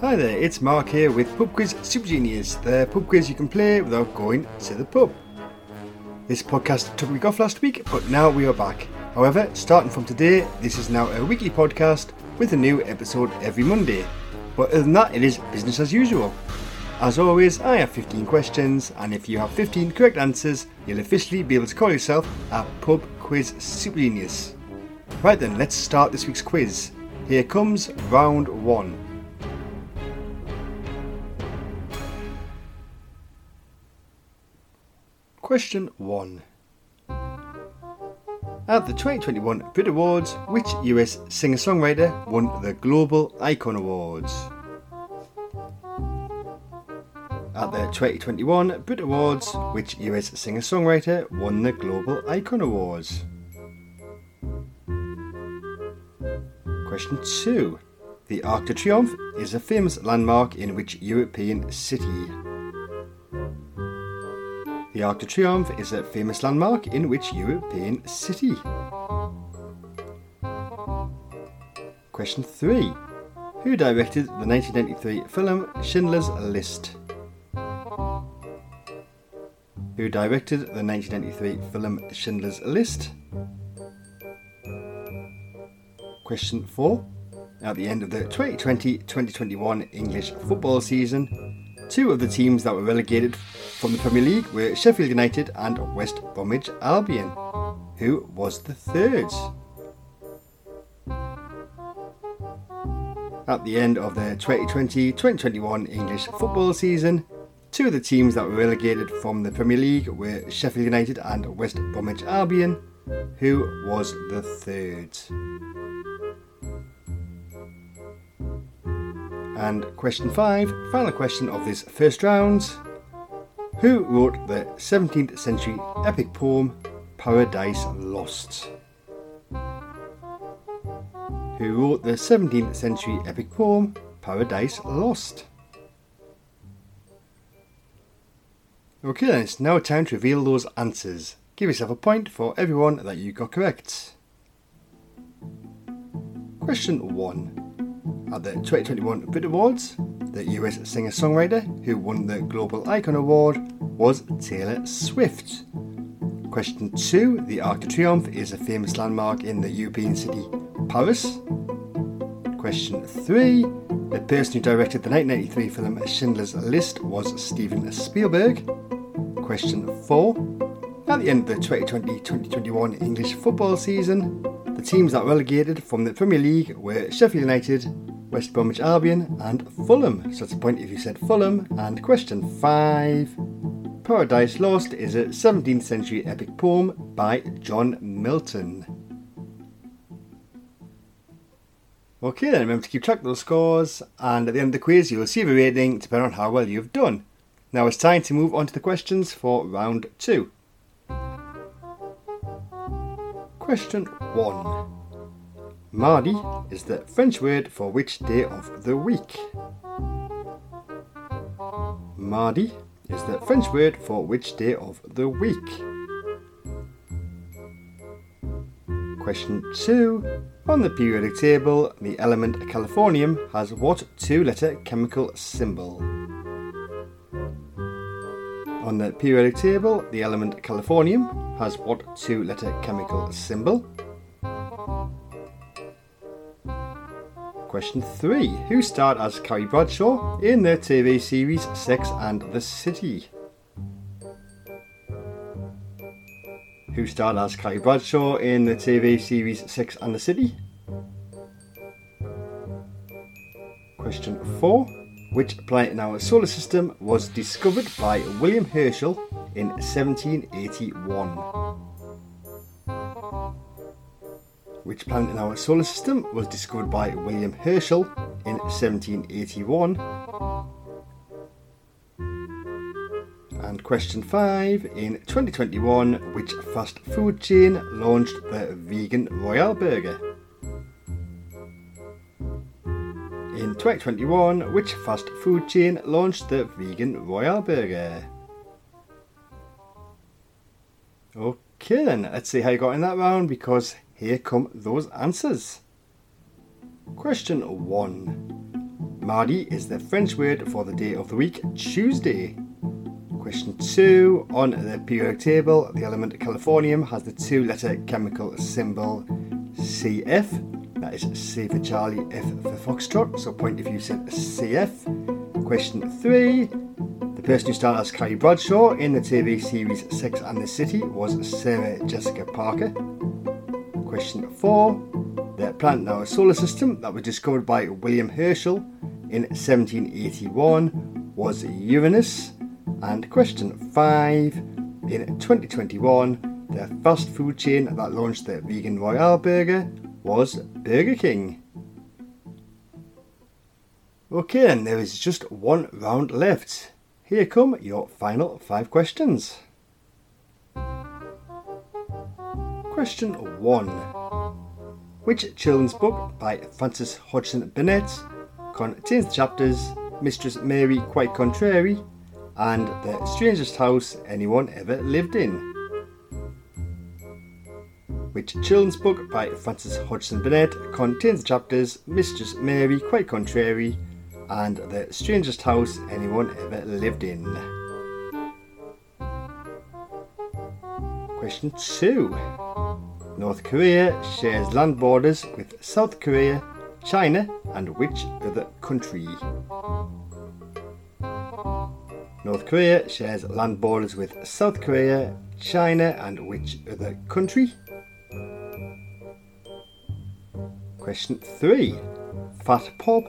Hi there, it's Mark here with Pub Quiz Super Genius, the pub quiz you can play without going to the pub. This podcast took a week off last week, but now we are back. However, starting from today, this is now a weekly podcast with a new episode every Monday. But other than that, it is business as usual. As always, I have 15 questions, and if you have 15 correct answers, you'll officially be able to call yourself a Pub Quiz Super Genius. Right then, let's start this week's quiz. Here comes round one. Question 1. At the 2021 Brit Awards, which US singer songwriter won the Global Icon Awards? At the 2021 Brit Awards, which US singer songwriter won the Global Icon Awards? Question 2. The Arc de Triomphe is a famous landmark in which European city? The Arc de Triomphe is a famous landmark in which European city? Question 3. Who directed the 1993 film Schindler's List? Who directed the 1993 film Schindler's List? Question 4. At the end of the 2020 2021 English football season, Two of the teams that were relegated from the Premier League were Sheffield United and West Bromwich Albion. Who was the third? At the end of the 2020 2021 English football season, two of the teams that were relegated from the Premier League were Sheffield United and West Bromwich Albion. Who was the third? And question five, final question of this first round. Who wrote the 17th century epic poem Paradise Lost? Who wrote the 17th century epic poem Paradise Lost? Okay then, it's now time to reveal those answers. Give yourself a point for everyone that you got correct. Question 1. At the 2021 Brit Awards, the US singer songwriter who won the Global Icon Award was Taylor Swift. Question 2 The Arc de Triomphe is a famous landmark in the European city Paris. Question 3 The person who directed the 1993 film Schindler's List was Steven Spielberg. Question 4 At the end of the 2020 2021 English football season, the teams that relegated from the Premier League were Sheffield United, West Bromwich Albion, and Fulham. So that's a point if you said Fulham. And question five Paradise Lost is a 17th century epic poem by John Milton. Okay, then remember to keep track of those scores, and at the end of the quiz, you'll see the rating depending on how well you've done. Now it's time to move on to the questions for round two. Question one. Mardi is the French word for which day of the week? Mardi is the French word for which day of the week? Question 2. On the periodic table, the element californium has what two letter chemical symbol? On the periodic table, the element californium has what two letter chemical symbol? Question 3. Who starred as Carrie Bradshaw in the TV series Sex and the City? Who starred as Carrie Bradshaw in the TV series Sex and the City? Question 4. Which planet in our solar system was discovered by William Herschel in 1781? Which planet in our solar system was discovered by William Herschel in 1781. And question 5 In 2021, which fast food chain launched the vegan Royale Burger? In 2021, which fast food chain launched the vegan Royale Burger? Okay then, let's see how you got in that round because here come those answers. Question 1. mardi is the French word for the day of the week, Tuesday. Question 2. On the periodic table, the element californium has the two letter chemical symbol CF. That is C for Charlie, F for Foxtrot. So point if you said CF. Question 3. The person who starred as Carrie Bradshaw in the TV series Sex and the City was Sarah Jessica Parker. Question 4. The planet in our solar system that was discovered by William Herschel in 1781 was Uranus. And question 5. In 2021, the fast food chain that launched the vegan Royale burger was Burger King. Okay, and there is just one round left. Here come your final five questions. Question 1. Which children's book by Frances Hodgson Burnett contains the chapters Mistress Mary Quite Contrary and The Strangest House Anyone Ever Lived In? Which children's book by Frances Hodgson Burnett contains the chapters Mistress Mary Quite Contrary and the strangest house anyone ever lived in. Question 2. North Korea shares land borders with South Korea, China, and which other country? North Korea shares land borders with South Korea, China, and which other country? Question 3. Fat Pop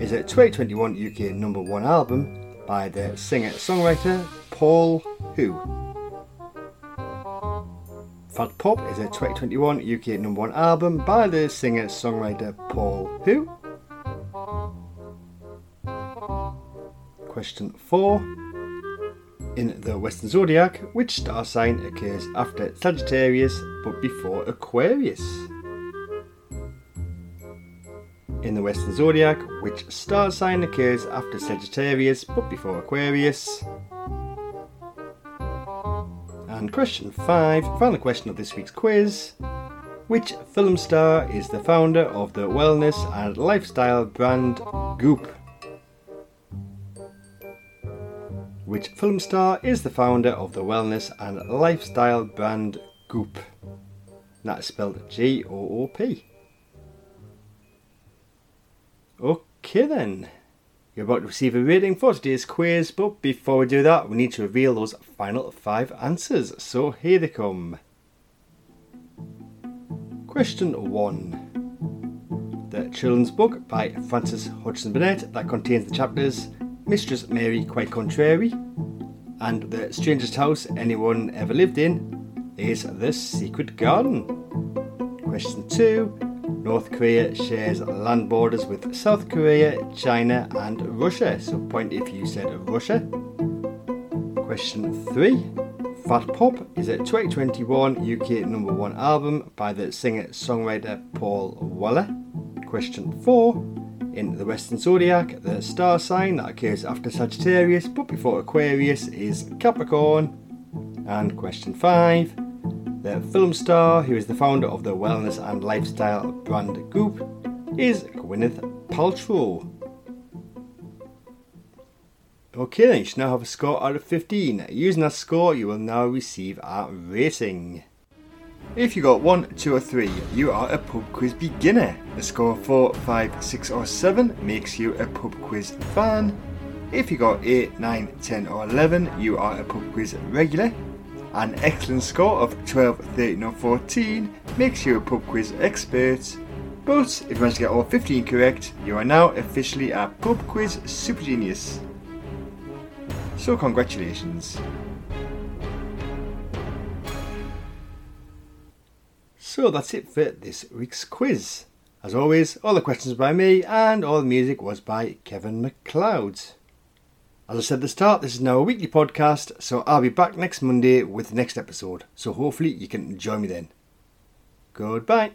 is a 2021 UK number one album by the singer songwriter Paul Who. Fat Pop is a 2021 UK number one album by the singer songwriter Paul Who. Question 4. In the Western Zodiac, which star sign occurs after Sagittarius but before Aquarius? in the Western Zodiac, which star sign occurs after Sagittarius but before Aquarius. And question 5, final question of this week's quiz. Which film star is the founder of the wellness and lifestyle brand Goop? Which film star is the founder of the wellness and lifestyle brand Goop? That's spelled G O O P. Okay then. You're about to receive a rating for today's quiz, but before we do that, we need to reveal those final five answers. So here they come. Question 1. The children's book by Frances Hodgson Burnett that contains the chapters Mistress Mary Quite Contrary and The Strangest House Anyone Ever Lived In is The Secret Garden. Question 2. North Korea shares land borders with South Korea, China, and Russia. So, point if you said Russia. Question 3. Fat Pop is a 2021 UK number one album by the singer songwriter Paul Weller. Question 4. In the Western Zodiac, the star sign that occurs after Sagittarius but before Aquarius is Capricorn. And question 5 the film star, who is the founder of the wellness and lifestyle brand Goop, is Gwyneth Paltrow. Okay, then you should now have a score out of 15. Using that score, you will now receive a rating. If you got 1, 2 or 3, you are a pub quiz beginner. A score of 4, 5, 6 or 7 makes you a pub quiz fan. If you got 8, 9, 10 or 11, you are a pub quiz regular. An excellent score of 12, 13 or 14 makes you a pub quiz expert. But if you manage to get all 15 correct, you are now officially a pub quiz super genius. So congratulations. So that's it for this week's quiz. As always, all the questions by me and all the music was by Kevin MacLeod. As I said at the start, this is now a weekly podcast, so I'll be back next Monday with the next episode. So hopefully you can join me then. Goodbye.